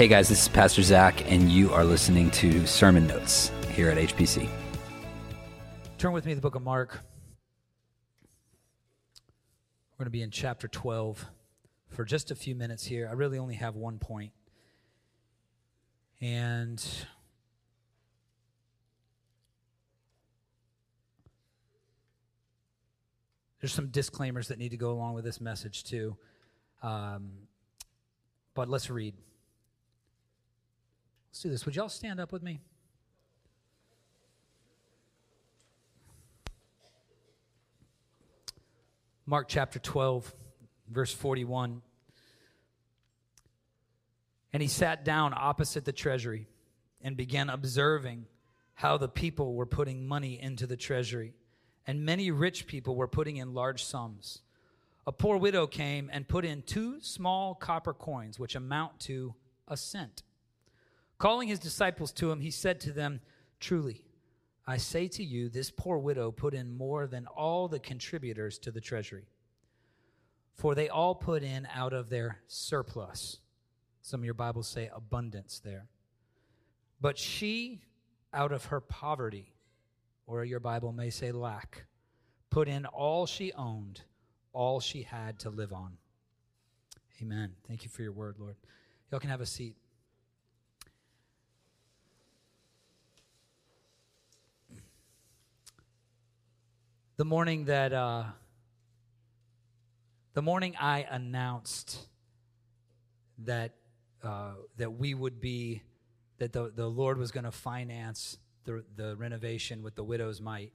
Hey guys, this is Pastor Zac, and you are listening to Sermon Notes here at HPC. Turn with me to the book of Mark. We're going to be in chapter 12 for just a few minutes here. I really only have one point. And there's some disclaimers that need to go along with this message, too. Um, but let's read. Let's do this. Would y'all stand up with me? Mark chapter 12, verse 41. And he sat down opposite the treasury and began observing how the people were putting money into the treasury. And many rich people were putting in large sums. A poor widow came and put in two small copper coins, which amount to a cent. Calling his disciples to him, he said to them, Truly, I say to you, this poor widow put in more than all the contributors to the treasury. For they all put in out of their surplus. Some of your Bibles say abundance there. But she, out of her poverty, or your Bible may say lack, put in all she owned, all she had to live on. Amen. Thank you for your word, Lord. Y'all can have a seat. The morning that, uh, the morning I announced that, uh, that we would be, that the, the Lord was going to finance the, the renovation with the widow's mite,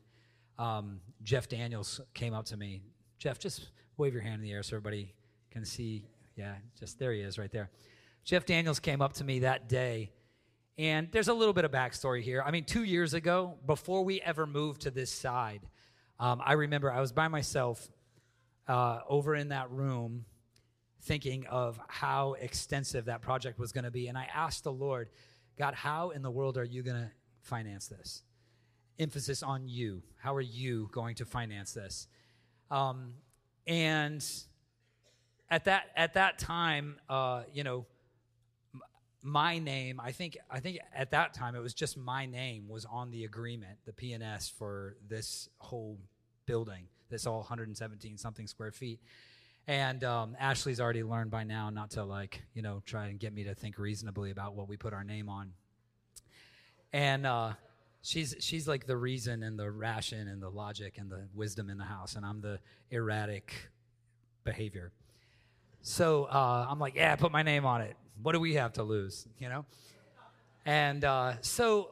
um, Jeff Daniels came up to me. Jeff, just wave your hand in the air so everybody can see. Yeah, just there he is right there. Jeff Daniels came up to me that day. And there's a little bit of backstory here. I mean, two years ago, before we ever moved to this side, um, I remember I was by myself uh, over in that room thinking of how extensive that project was going to be. And I asked the Lord, God, how in the world are you going to finance this? Emphasis on you. How are you going to finance this? Um, and at that at that time, uh, you know, my name. I think I think at that time it was just my name was on the agreement, the PNS for this whole building. This all 117 something square feet. And um, Ashley's already learned by now not to like you know try and get me to think reasonably about what we put our name on. And uh, she's she's like the reason and the ration and the logic and the wisdom in the house, and I'm the erratic behavior. So uh, I'm like, yeah, put my name on it. What do we have to lose, you know? And uh, so,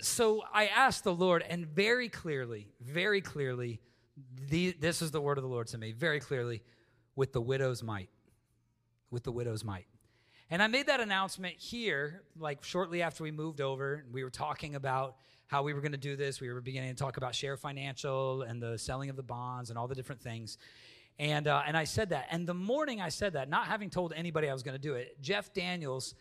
so I asked the Lord, and very clearly, very clearly, the, this is the word of the Lord to me, very clearly, with the widow's might, with the widow's might. And I made that announcement here, like shortly after we moved over. We were talking about how we were going to do this. We were beginning to talk about share financial and the selling of the bonds and all the different things. And, uh, and I said that. And the morning I said that, not having told anybody I was going to do it, Jeff Daniels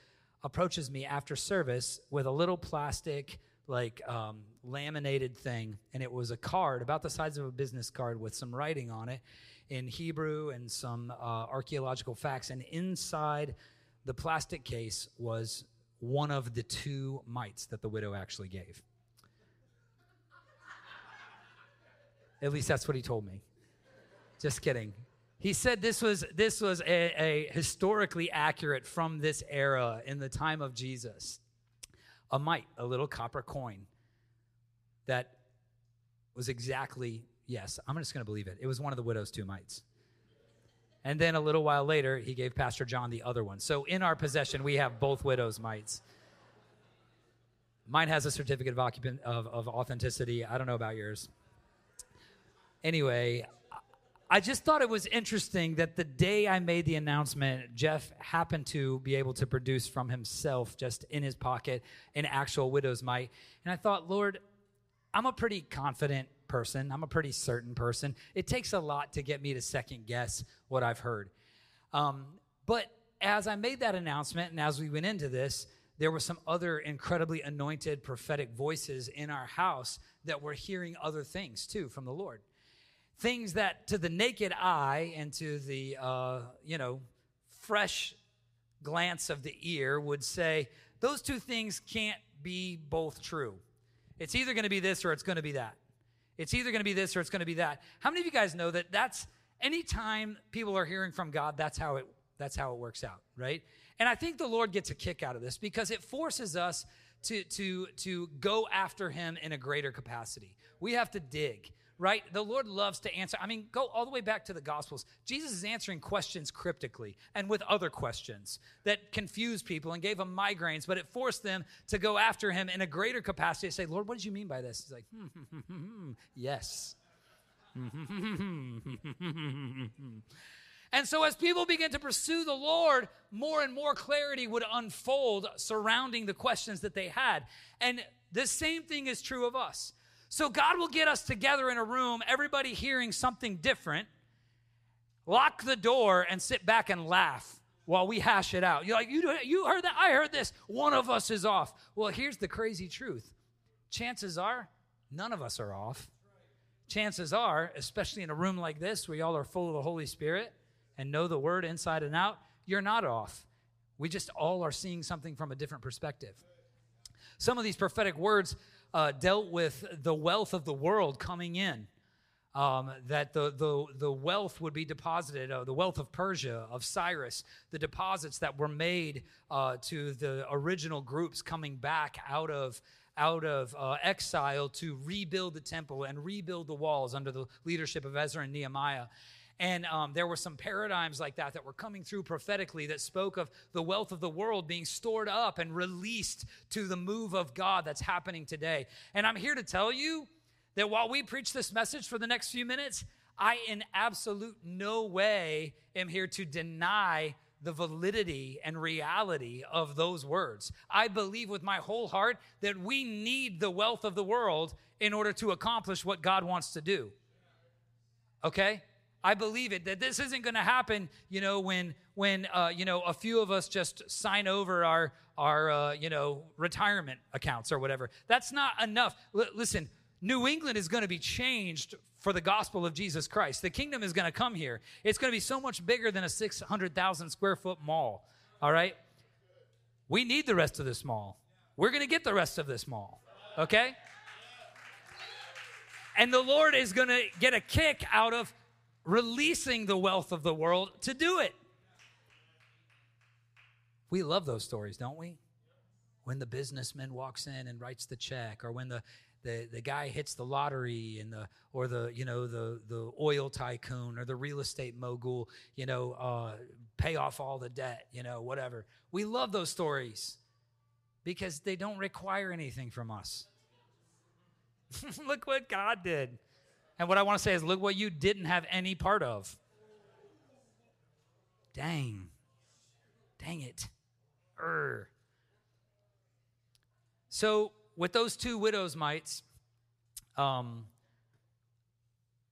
approaches me after service with a little plastic, like um, laminated thing. And it was a card about the size of a business card with some writing on it in Hebrew and some uh, archaeological facts. And inside the plastic case was one of the two mites that the widow actually gave. At least that's what he told me. Just kidding. He said this was this was a, a, historically accurate from this era in the time of Jesus. A mite, a little copper coin that was exactly yes. I'm just going to believe it. It was one of the widow's two mites. And then a little while later, he gave Pastor John the other one. So in our possession, we have both widows' mites. Mine has a certificate of occupant of, of authenticity. I don't know about yours. Anyway, I just thought it was interesting that the day I made the announcement, Jeff happened to be able to produce from himself, just in his pocket, an actual widow's mite. And I thought, Lord, I'm a pretty confident person. I'm a pretty certain person. It takes a lot to get me to second guess what I've heard. Um, but as I made that announcement and as we went into this, there were some other incredibly anointed prophetic voices in our house that were hearing other things too from the Lord. Things that to the naked eye and to the, uh, you know, fresh glance of the ear would say those two things can't be both true. It's either going to be this or it's going to be that. It's either going to be this or it's going to be that. How many of you guys know that that's anytime people are hearing from God, that's how it that's how it works out, right? And I think the Lord gets a kick out of this because it forces us to to to go after him in a greater capacity. We have to dig right? The Lord loves to answer. I mean, go all the way back to the Gospels. Jesus is answering questions cryptically and with other questions that confused people and gave them migraines, but it forced them to go after him in a greater capacity to say, Lord, what did you mean by this? He's like, hmm, hmm, hmm, hmm yes. and so, as people begin to pursue the Lord, more and more clarity would unfold surrounding the questions that they had. And the same thing is true of us. So God will get us together in a room, everybody hearing something different, lock the door, and sit back and laugh while we hash it out. You're like, you, you heard that? I heard this. One of us is off. Well, here's the crazy truth chances are none of us are off. Chances are, especially in a room like this where y'all are full of the Holy Spirit and know the word inside and out, you're not off. We just all are seeing something from a different perspective. Some of these prophetic words uh, dealt with the wealth of the world coming in. Um, that the, the, the wealth would be deposited, uh, the wealth of Persia, of Cyrus, the deposits that were made uh, to the original groups coming back out of, out of uh, exile to rebuild the temple and rebuild the walls under the leadership of Ezra and Nehemiah. And um, there were some paradigms like that that were coming through prophetically that spoke of the wealth of the world being stored up and released to the move of God that's happening today. And I'm here to tell you that while we preach this message for the next few minutes, I, in absolute no way, am here to deny the validity and reality of those words. I believe with my whole heart that we need the wealth of the world in order to accomplish what God wants to do. Okay? I believe it that this isn't going to happen, you know, when when uh, you know a few of us just sign over our our uh, you know retirement accounts or whatever. That's not enough. L- listen, New England is going to be changed for the gospel of Jesus Christ. The kingdom is going to come here. It's going to be so much bigger than a 600,000 square foot mall. All right? We need the rest of this mall. We're going to get the rest of this mall. Okay? And the Lord is going to get a kick out of releasing the wealth of the world to do it. We love those stories, don't we? When the businessman walks in and writes the check, or when the, the, the guy hits the lottery and the or the you know the the oil tycoon or the real estate mogul you know uh, pay off all the debt you know whatever we love those stories because they don't require anything from us look what god did and what I want to say is look what you didn't have any part of. Dang. Dang it. Urgh. So, with those two widows' mites, um,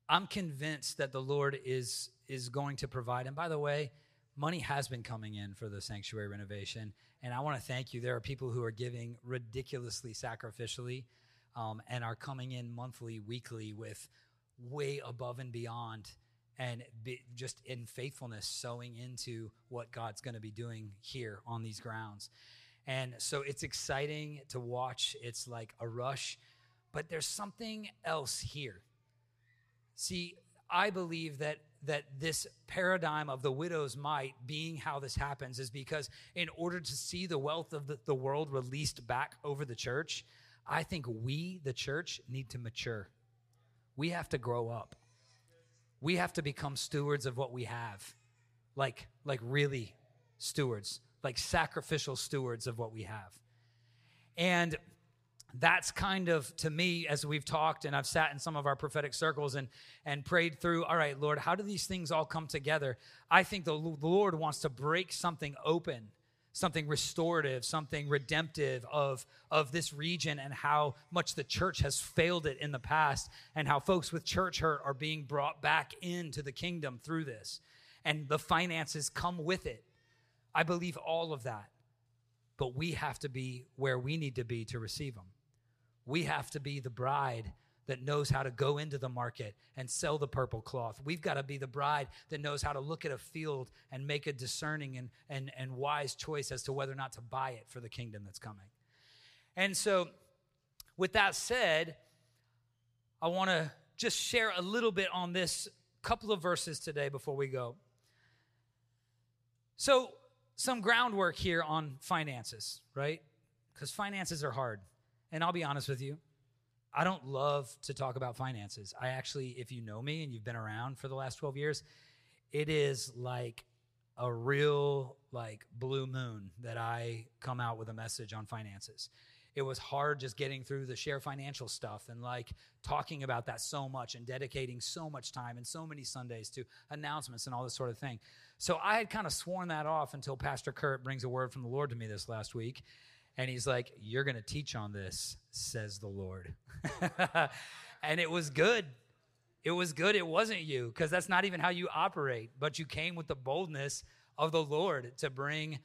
I'm convinced that the Lord is, is going to provide. And by the way, money has been coming in for the sanctuary renovation. And I want to thank you. There are people who are giving ridiculously sacrificially um, and are coming in monthly, weekly with way above and beyond and be, just in faithfulness sowing into what God's going to be doing here on these grounds. And so it's exciting to watch. It's like a rush, but there's something else here. See, I believe that that this paradigm of the widow's might being how this happens is because in order to see the wealth of the, the world released back over the church, I think we, the church, need to mature we have to grow up. We have to become stewards of what we have. Like like really stewards, like sacrificial stewards of what we have. And that's kind of to me as we've talked and I've sat in some of our prophetic circles and and prayed through all right Lord how do these things all come together I think the, Lord wants to break something open something restorative, something redemptive of, of this region and how much the church has failed it in the past and how folks with church hurt are being brought back into the kingdom through this. And the finances come with it. I believe all of that. But we have to be where we need to be to receive them. We have to be the bride that knows how to go into the market and sell the purple cloth. We've got to be the bride that knows how to look at a field and make a discerning and, and, and wise choice as to whether or not to buy it for the kingdom that's coming. And so, with that said, I want to just share a little bit on this couple of verses today before we go. So, some groundwork here on finances, right? Because finances are hard. And I'll be honest with you, I don't love to talk about finances. I actually, if you know me and you've been around for the last 12 years, it is like a real like blue moon that I come out with a message on finances. It was hard just getting through the share financial stuff and like talking about that so much and dedicating so much time and so many Sundays to announcements and all this sort of thing. So I had kind of sworn that off until Pastor Kurt brings a word from the Lord to me this last week. And he's like, You're going to teach on this, says the Lord. and it was good. It was good. It wasn't you, because that's not even how you operate. But you came with the boldness of the Lord to bring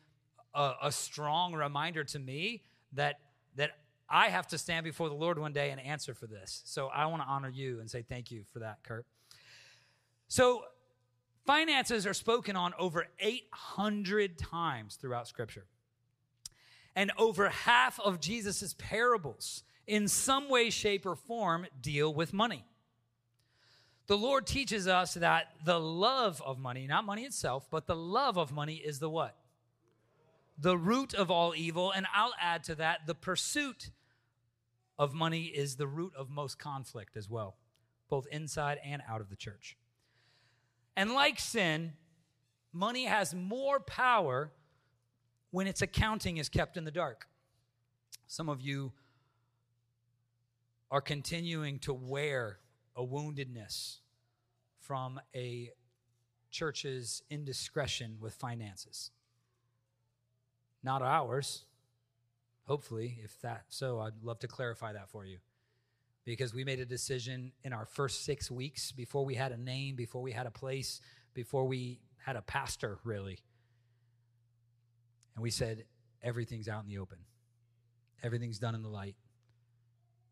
a, a strong reminder to me that that I have to stand before the Lord one day and answer for this. So I want to honor you and say thank you for that, Kurt. So finances are spoken on over 800 times throughout Scripture. And over half of Jesus' parables, in some way, shape, or form, deal with money. The Lord teaches us that the love of money, not money itself, but the love of money is the what? The root of all evil. And I'll add to that, the pursuit of money is the root of most conflict as well, both inside and out of the church. And like sin, money has more power when its accounting is kept in the dark. Some of you are continuing to wear a woundedness from a church's indiscretion with finances. Not ours. Hopefully, if that so, I'd love to clarify that for you. Because we made a decision in our first six weeks before we had a name, before we had a place, before we had a pastor, really and we said, everything's out in the open, everything's done in the light,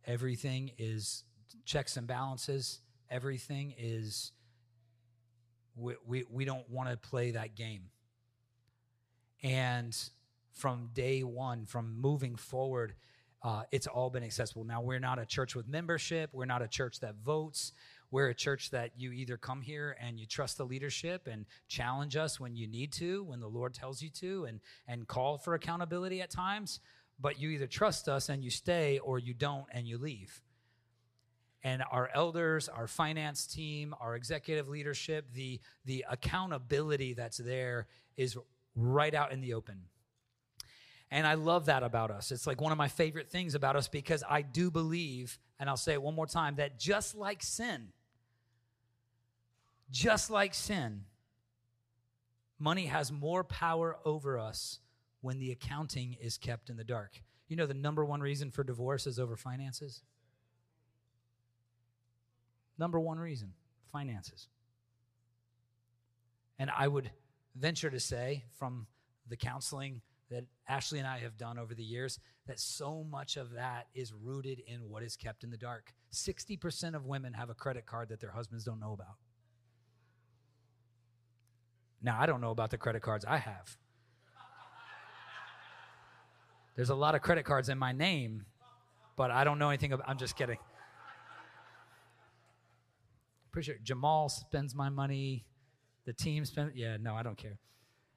everything is checks and balances, everything is, we, we, we don't want to play that game. And from day one, from moving forward, uh, it's all been accessible. Now, we're not a church with membership. We're not a church that votes. We're a church that you either come here and you trust the leadership and challenge us when you need to, when the Lord tells you to, and, and call for accountability at times, but you either trust us and you stay or you don't and you leave. And our elders, our finance team, our executive leadership, the, the accountability that's there is right out in the open. And I love that about us. It's like one of my favorite things about us because I do believe, and I'll say it one more time, that just like sin, just like sin, money has more power over us when the accounting is kept in the dark. You know, the number one reason for divorce is over finances? Number one reason finances. And I would venture to say, from the counseling that Ashley and I have done over the years, that so much of that is rooted in what is kept in the dark. 60% of women have a credit card that their husbands don't know about. Now, I don't know about the credit cards I have. There's a lot of credit cards in my name, but I don't know anything about I'm just kidding. Pretty sure Jamal spends my money. The team spends yeah, no, I don't care.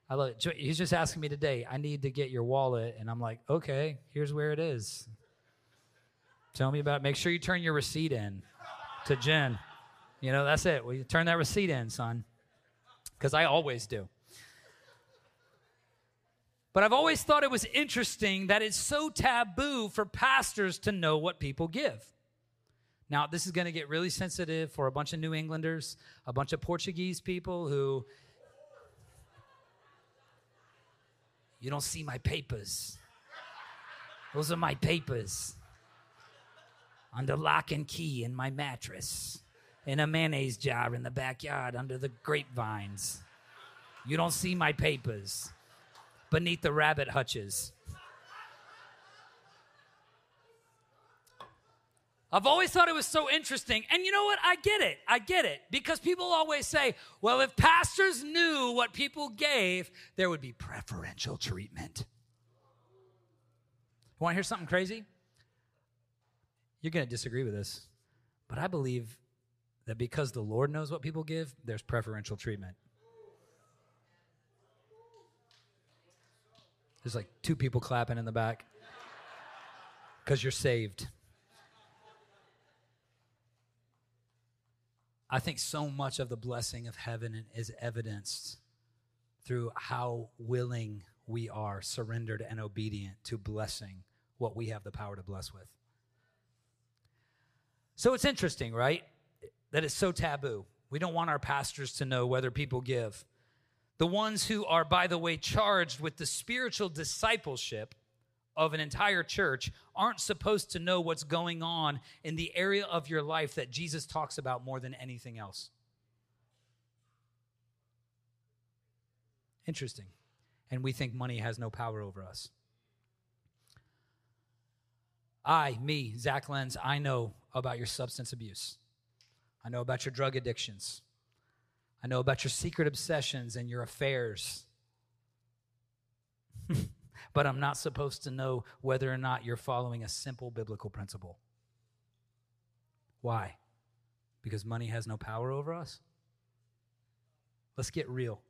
I love it. He's just asking me today, I need to get your wallet. And I'm like, okay, here's where it is. Tell me about it. Make sure you turn your receipt in to Jen. You know, that's it. Well, you turn that receipt in, son because I always do. But I've always thought it was interesting that it's so taboo for pastors to know what people give. Now, this is going to get really sensitive for a bunch of New Englanders, a bunch of Portuguese people who, you don't see my papers. Those are my papers under lock and key in my mattress in a mayonnaise jar in the backyard under the grapevines. You don't see my papers beneath the rabbit hutches. I've always thought it was so interesting. And you know what? I get it. I get it. Because people always say, well, if pastors knew what people gave, there would be preferential treatment. Want to hear something crazy? You're going to disagree with this, but I believe that because the Lord knows what people give, there's preferential treatment. There's like two people clapping in the back because you're saved. I think so much of the blessing of heaven is evidenced through how willing we are, surrendered and obedient to blessing what we have the power to bless with. So it's interesting, right? That it's so taboo. We don't want our pastors to know whether people give. The ones who are, by the way, charged with the spiritual discipleship of an entire church aren't supposed to know what's going on in the area of your life that Jesus talks about more than anything else. Interesting. And we think money has no power over us. I, me, Zac Lenz, I know about your substance abuse. I know about your drug addictions. I know about your secret obsessions and your affairs. but I'm not supposed to know whether or not you're following a simple biblical principle. Why? Because money has no power over us? Let's get real.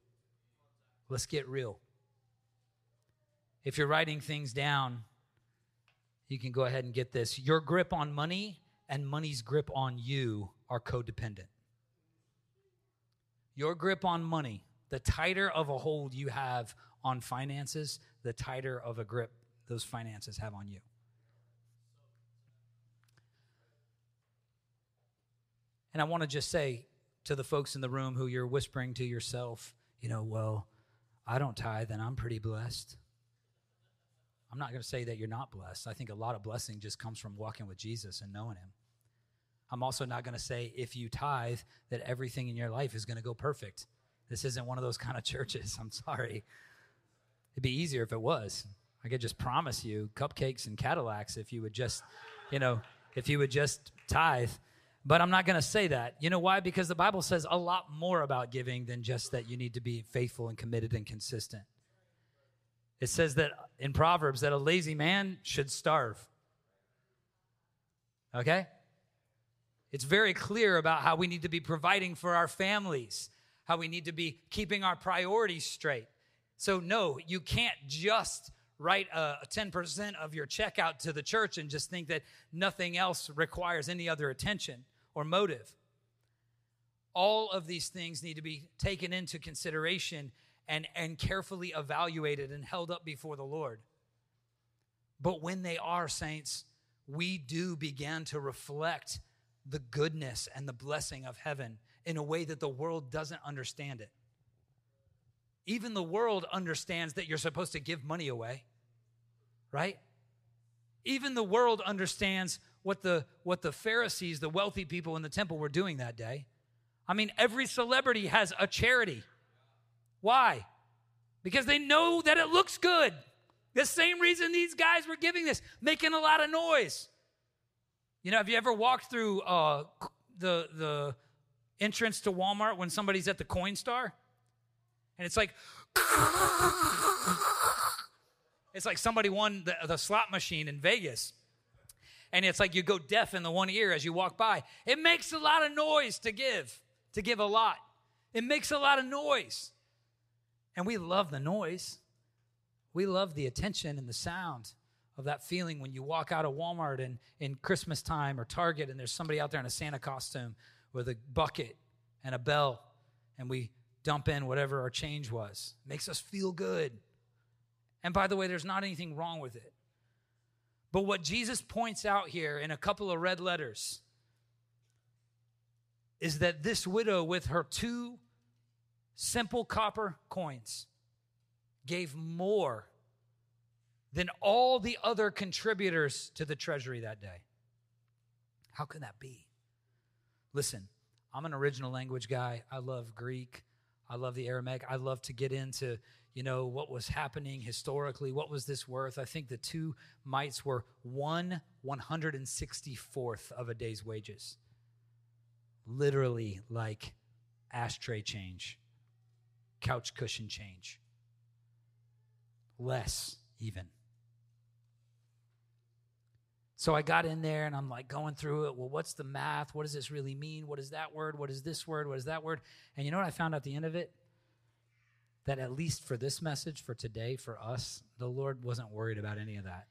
Let's get real. If you're writing things down, you can go ahead and get this. Your grip on money and money's grip on you are codependent. Your grip on money, the tighter of a hold you have on finances, the tighter of a grip those finances have on you. And I want to just say to the folks in the room who you're whispering to yourself, you know, well, I don't tithe and I'm pretty blessed. I'm not going to say that you're not blessed. I think a lot of blessing just comes from walking with Jesus and knowing Him. I'm also not going to say if you tithe that everything in your life is going to go perfect. This isn't one of those kind of churches. I'm sorry. It'd be easier if it was. I could just promise you cupcakes and Cadillacs if you would just, you know, if you would just tithe. But I'm not going to say that. You know why? Because the Bible says a lot more about giving than just that you need to be faithful and committed and consistent. It says that in Proverbs that a lazy man should starve. Okay? It's very clear about how we need to be providing for our families, how we need to be keeping our priorities straight. So, no, you can't just write a, 10% of your check out to the church and just think that nothing else requires any other attention or motive. All of these things need to be taken into consideration and, and carefully evaluated and held up before the Lord. But when they are, saints, we do begin to reflect the goodness and the blessing of heaven in a way that the world doesn't understand it. Even the world understands that you're supposed to give money away, right? Even the world understands what the, what the Pharisees, the wealthy people in the temple, were doing that day. I mean, every celebrity has a charity. Why? Because they know that it looks good. The same reason these guys were giving this, making a lot of noise. You know, have you ever walked through uh, the the entrance to Walmart when somebody's at the Coinstar, and it's like, it's like somebody won the, the slot machine in Vegas, and it's like you go deaf in the one ear as you walk by. It makes a lot of noise to give, to give a lot. It makes a lot of noise. And we love the noise. We love the attention and the sound of that feeling when you walk out of Walmart in, in Christmas time or Target and there's somebody out there in a Santa costume with a bucket and a bell and we dump in whatever our change was. It makes us feel good. And by the way, there's not anything wrong with it. But what Jesus points out here in a couple of red letters is that this widow, with her two simple copper coins, gave more than all the other contributors to the treasury that day. How can that be? Listen, I'm an original language guy. I love Greek. I love the Aramaic. I love to get into, you know, what was happening historically. What was this worth? I think the two mites were one 164th of a day's wages. Literally like ashtray change, couch cushion change. Less, even. So I got in there and I'm like going through it. Well, what's the math? What does this really mean? What is that word? What is this word? What is that word? And you know what I found at the end of it? That at least for this message, for today, for us, the Lord wasn't worried about any of that.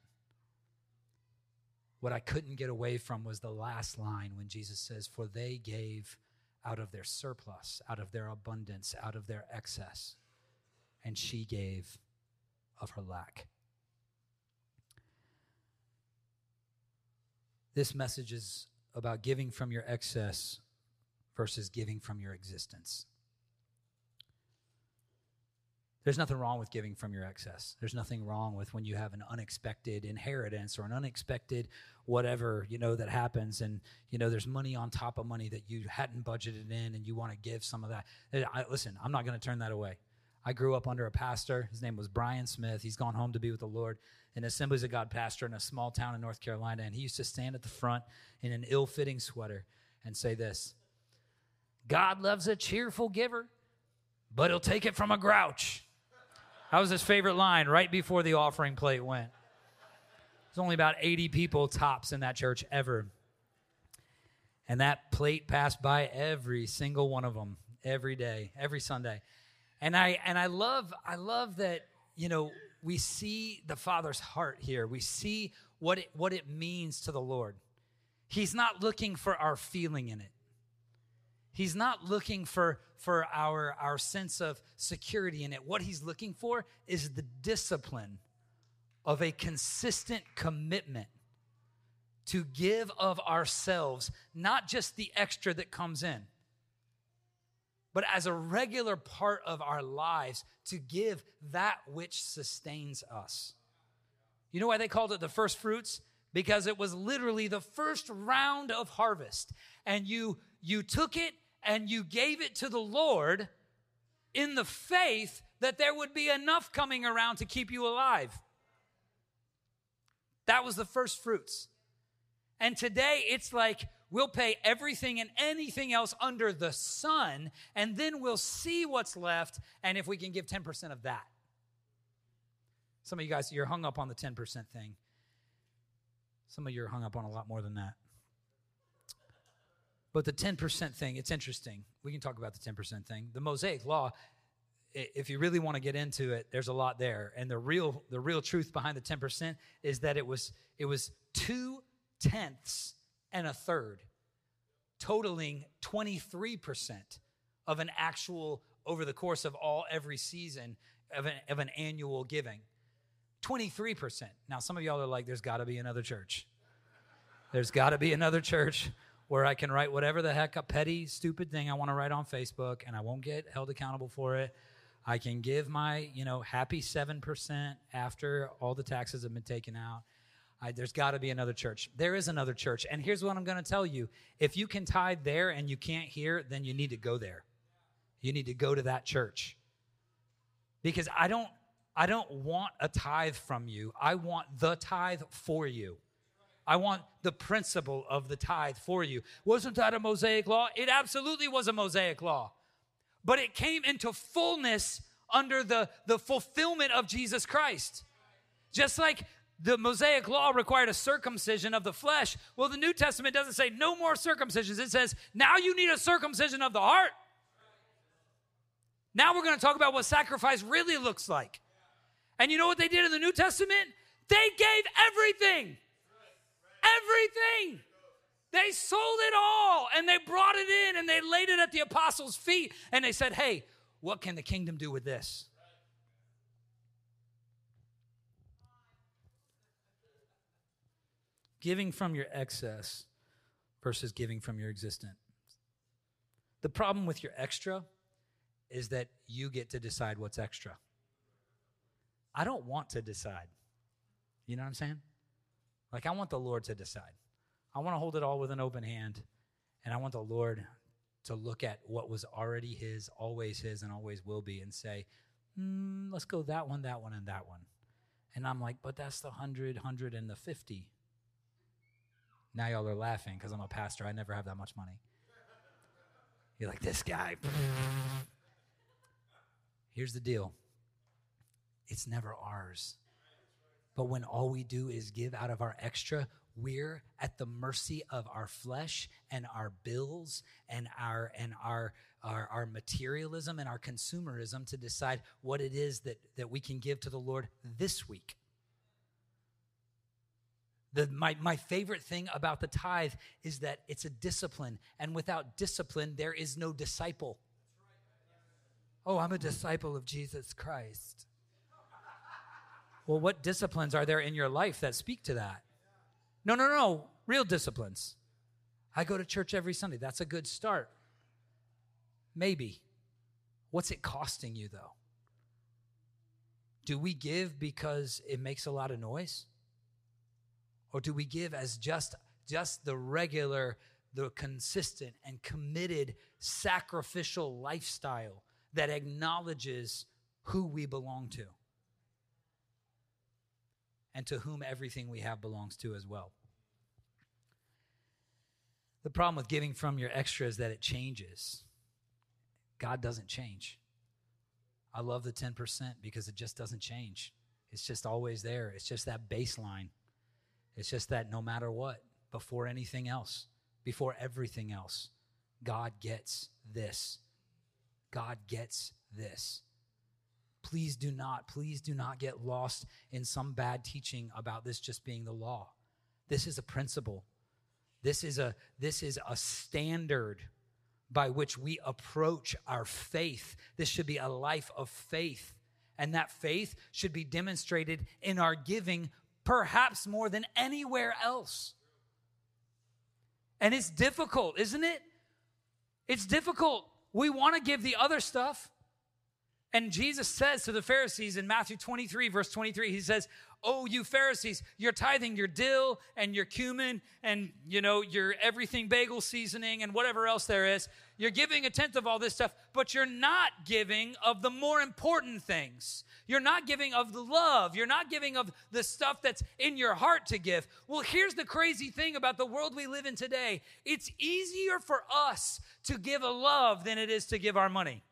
What I couldn't get away from was the last line when Jesus says, For they gave out of their surplus, out of their abundance, out of their excess, and she gave of her lack. This message is about giving from your excess versus giving from your existence. There's nothing wrong with giving from your excess. There's nothing wrong with when you have an unexpected inheritance or an unexpected whatever, you know, that happens and, you know, there's money on top of money that you hadn't budgeted in and you want to give some of that. I, listen, I'm not going to turn that away. I grew up under a pastor. His name was Brian Smith. He's gone home to be with the Lord an Assemblies of God pastor in a small town in North Carolina, and he used to stand at the front in an ill fitting sweater and say this God loves a cheerful giver, but he'll take it from a grouch. That was his favorite line right before the offering plate went. There's only about 80 people tops in that church ever. And that plate passed by every single one of them every day, every Sunday. And I and I love I love that, you know, we see the Father's heart here. We see what it, what it means to the Lord. He's not looking for our feeling in it. He's not looking for, for our, our sense of security in it. What he's looking for is the discipline of a consistent commitment to give of ourselves, not just the extra that comes in but as a regular part of our lives to give that which sustains us. You know why they called it the first fruits? Because it was literally the first round of harvest. And you, you took it and you gave it to the Lord in the faith that there would be enough coming around to keep you alive. That was the first fruits. And today it's like We'll pay everything and anything else under the sun, and then we'll see what's left and if we can give 10% of that. Some of you guys, you're hung up on the 10% thing. Some of you are hung up on a lot more than that. But the 10% thing, it's interesting. We can talk about the 10% thing. The Mosaic Law, if you really want to get into it, there's a lot there. And the real, the real truth behind the 10% is that it was, it was two tenths and a third, totaling 23% of an actual, over the course of all every season, of an, of an annual giving. 23%. Now, some of y'all are like, there's got to be another church. There's got to be another church where I can write whatever the heck a petty, stupid thing I want to write on Facebook and I won't get held accountable for it. I can give my, you know, happy 7% after all the taxes have been taken out. I, there's got to be another church. There is another church. And here's what I'm going to tell you if you can tithe there and you can't hear, then you need to go there. You need to go to that church. Because I don't, I don't want a tithe from you, I want the tithe for you. I want the principle of the tithe for you. Wasn't that a Mosaic law? It absolutely was a Mosaic law. But it came into fullness under the, the fulfillment of Jesus Christ. Just like the Mosaic law required a circumcision of the flesh. Well, the New Testament doesn't say no more circumcisions. It says now you need a circumcision of the heart. Now we're going to talk about what sacrifice really looks like. And you know what they did in the New Testament? They gave everything. Everything. They sold it all and they brought it in and they laid it at the apostles' feet and they said, Hey, what can the kingdom do with this? Giving from your excess versus giving from your existence. The problem with your extra is that you get to decide what's extra. I don't want to decide. You know what I'm saying? Like, I want the Lord to decide. I want to hold it all with an open hand, and I want the Lord to look at what was already his, always his, and always will be, and say, mm, let's go that one, that one, and that one. And I'm like, but that's the 100, 100, and the 50. Now y'all are laughing because I'm a pastor. I never have that much money. You're like, this guy. Here's the deal it's never ours. But when all we do is give out of our extra, we're at the mercy of our flesh and our bills and our and our our, our materialism and our consumerism to decide what it is that, that we can give to the Lord this week. The, my, my favorite thing about the tithe is that it's a discipline, and without discipline, there is no disciple. Oh, I'm a disciple of Jesus Christ. Well, what disciplines are there in your life that speak to that? No, no, no, real disciplines. I go to church every Sunday. That's a good start. Maybe. What's it costing you, though? Do we give because it makes a lot of noise? Or do we give as just, just the regular, the consistent and committed sacrificial lifestyle that acknowledges who we belong to? and to whom everything we have belongs to as well. The problem with giving from your extra is that it changes. God doesn't change. I love the 10% because it just doesn't change. It's just always there. It's just that baseline. It's just that no matter what, before anything else, before everything else, God gets this. God gets this. Please do not, please do not get lost in some bad teaching about this just being the law. This is a principle. This is a this is a standard by which we approach our faith. This should be a life of faith. And that faith should be demonstrated in our giving, perhaps more than anywhere else. And it's difficult, isn't it? It's difficult. We want to give the other stuff. And Jesus says to the Pharisees in Matthew 23, verse 23, he says, Oh, you Pharisees, you're tithing your dill and your cumin and, you know, your everything bagel seasoning and whatever else there is. You're giving a tenth of all this stuff, but you're not giving of the more important things. You're not giving of the love. You're not giving of the stuff that's in your heart to give. Well, here's the crazy thing about the world we live in today it's easier for us to give a love than it is to give our money.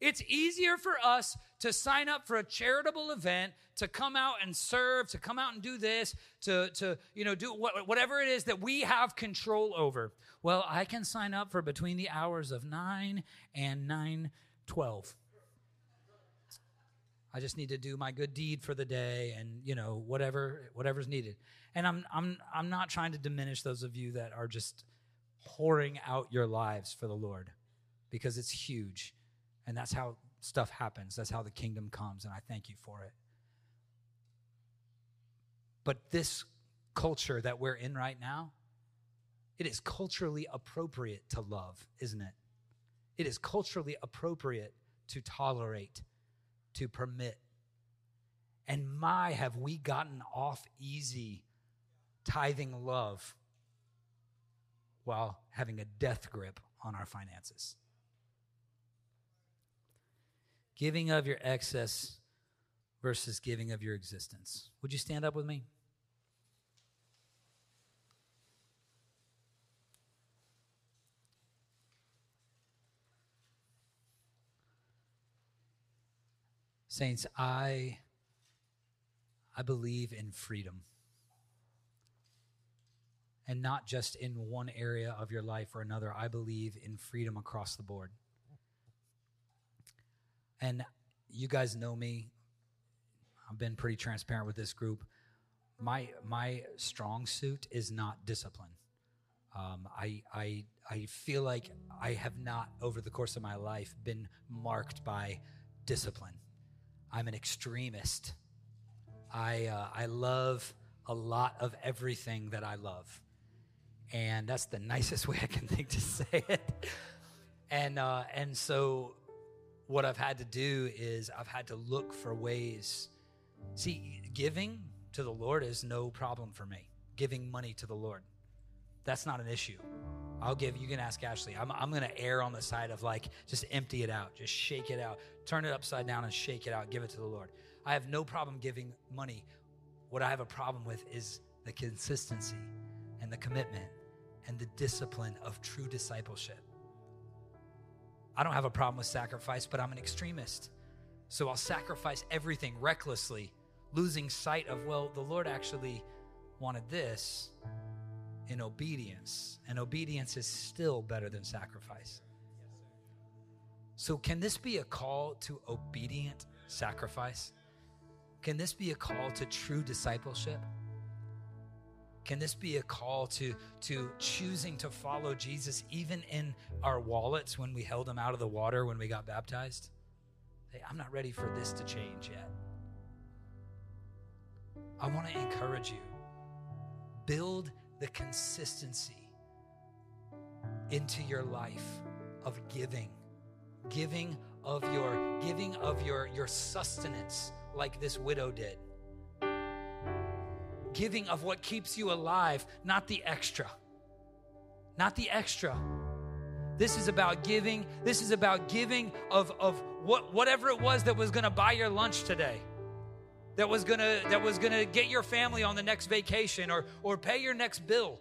It's easier for us to sign up for a charitable event, to come out and serve, to come out and do this, to, to you know, do what, whatever it is that we have control over. Well, I can sign up for between the hours of 9 and 9:12. I just need to do my good deed for the day and, you know, whatever whatever's needed. And I'm I'm I'm not trying to diminish those of you that are just pouring out your lives for the Lord because it's huge and that's how stuff happens. That's how the kingdom comes. And I thank you for it. But this culture that we're in right now, it is culturally appropriate to love, isn't it? It is culturally appropriate to tolerate, to permit. And my, have we gotten off easy tithing love while having a death grip on our finances giving of your excess versus giving of your existence. Would you stand up with me? Saints, I I believe in freedom. And not just in one area of your life or another. I believe in freedom across the board. And you guys know me. I've been pretty transparent with this group. My my strong suit is not discipline. Um, I I I feel like I have not over the course of my life been marked by discipline. I'm an extremist. I uh, I love a lot of everything that I love, and that's the nicest way I can think to say it. And uh, and so what I've had to do is I've had to look for ways. See, giving to the Lord is no problem for me. Giving money to the Lord, that's not an issue. I'll give, you can ask Ashley. I'm, I'm going to err on the side of like, just empty it out, just shake it out, turn it upside down and shake it out, give it to the Lord. I have no problem giving money. What I have a problem with is the consistency and the commitment and the discipline of true discipleship. I don't have a problem with sacrifice, but I'm an extremist. So I'll sacrifice everything recklessly, losing sight of, well, the Lord actually wanted this in obedience, and obedience is still better than sacrifice. So, can this be a call to obedient sacrifice? Can this be a call to true discipleship? Can this be a call to, to choosing to follow Jesus even in our wallets when we held him out of the water when we got baptized? Hey, I'm not ready for this to change yet. I want to encourage you. Build the consistency into your life of giving giving of your giving of your your sustenance like this widow did giving of what keeps you alive not the extra not the extra this is about giving this is about giving of of what whatever it was that was going to buy your lunch today that was gonna that was gonna get your family on the next vacation or or pay your next bill.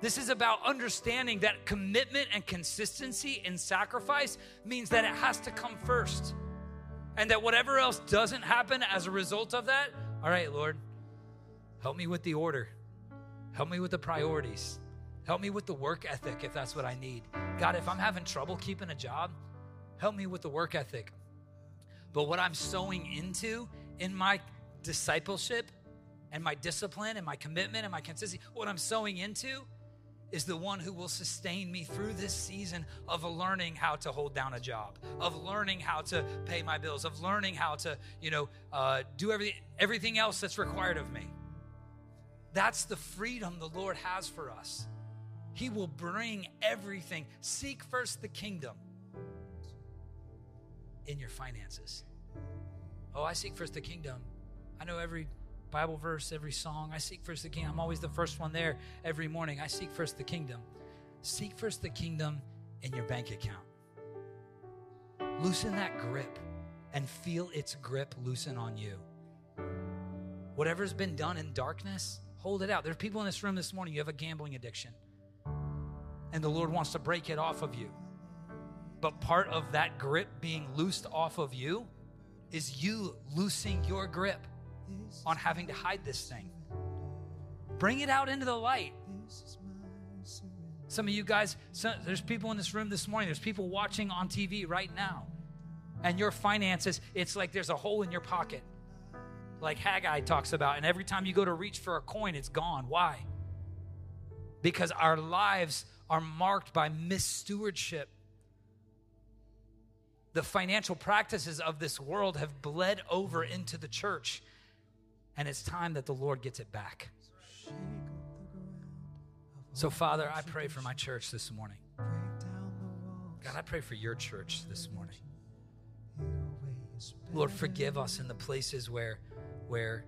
This is about understanding that commitment and consistency in sacrifice means that it has to come first. And that whatever else doesn't happen as a result of that, all right, Lord, help me with the order. Help me with the priorities. Help me with the work ethic if that's what I need. God, if I'm having trouble keeping a job, help me with the work ethic. But what I'm sowing into in my discipleship and my discipline and my commitment and my consistency, what I'm sowing into is the one who will sustain me through this season of learning how to hold down a job, of learning how to pay my bills, of learning how to, you know, uh, do everything, everything else that's required of me. That's the freedom the Lord has for us. He will bring everything. Seek first the kingdom in your finances. Oh, I seek first the kingdom. I know every Bible verse, every song. I seek first the kingdom. I'm always the first one there every morning. I seek first the kingdom. Seek first the kingdom in your bank account. Loosen that grip and feel its grip loosen on you. Whatever's been done in darkness, hold it out. There's people in this room this morning, you have a gambling addiction, and the Lord wants to break it off of you. But part of that grip being loosed off of you is you loosening your grip on having to hide this thing. Bring it out into the light. Some of you guys, some, there's people in this room this morning, there's people watching on TV right now. And your finances, it's like there's a hole in your pocket, like Haggai talks about. And every time you go to reach for a coin, it's gone. Why? Because our lives are marked by misstewardship the financial practices of this world have bled over into the church. And it's time that the Lord gets it back. So, Father, I pray for my church this morning. God, I pray for your church this morning. Lord, forgive us in the places where, where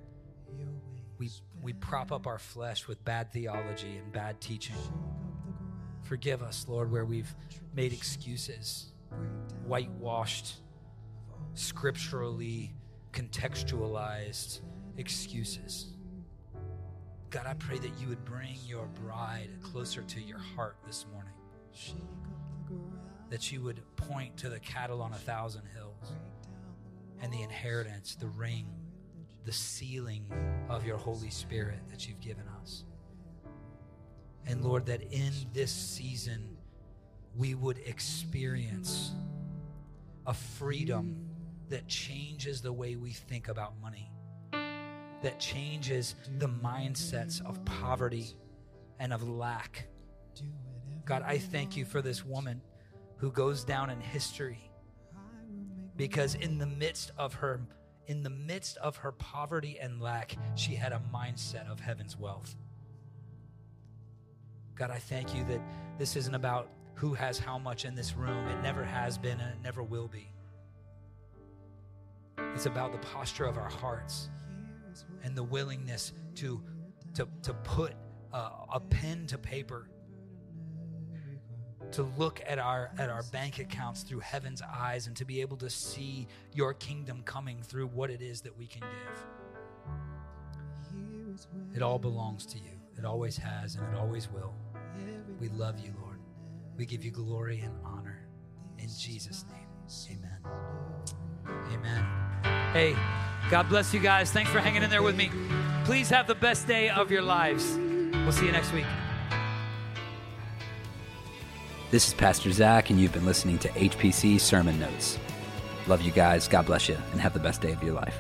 we, we prop up our flesh with bad theology and bad teaching. Forgive us, Lord, where we've made excuses whitewashed, scripturally contextualized excuses. God, I pray that you would bring your bride closer to your heart this morning. That you would point to the cattle on a thousand hills and the inheritance, the ring, the sealing of your Holy Spirit that you've given us. And Lord, that in this season, we would experience a freedom that changes the way we think about money, that changes the mindsets of poverty and of lack. God, I thank you for this woman who goes down in history because in the midst of her in the midst of her poverty and lack, she had a mindset of heaven's wealth. God, I thank you that this isn't about who has how much in this room. It never has been and it never will be. It's about the posture of our hearts and the willingness to, to, to put a, a pen to paper to look at our at our bank accounts through heaven's eyes and to be able to see your kingdom coming through what it is that we can give. It all belongs to you. It always has and it always will. We love you, Lord. We give you glory and honor. In Jesus' name, amen. Amen. Hey, God bless you guys. Thanks for hanging in there with me. Please have the best day of your lives. We'll see you next week. This is Pastor Zac, and you've been listening to HPC Sermon Notes. Love you guys. God bless you, and have the best day of your life.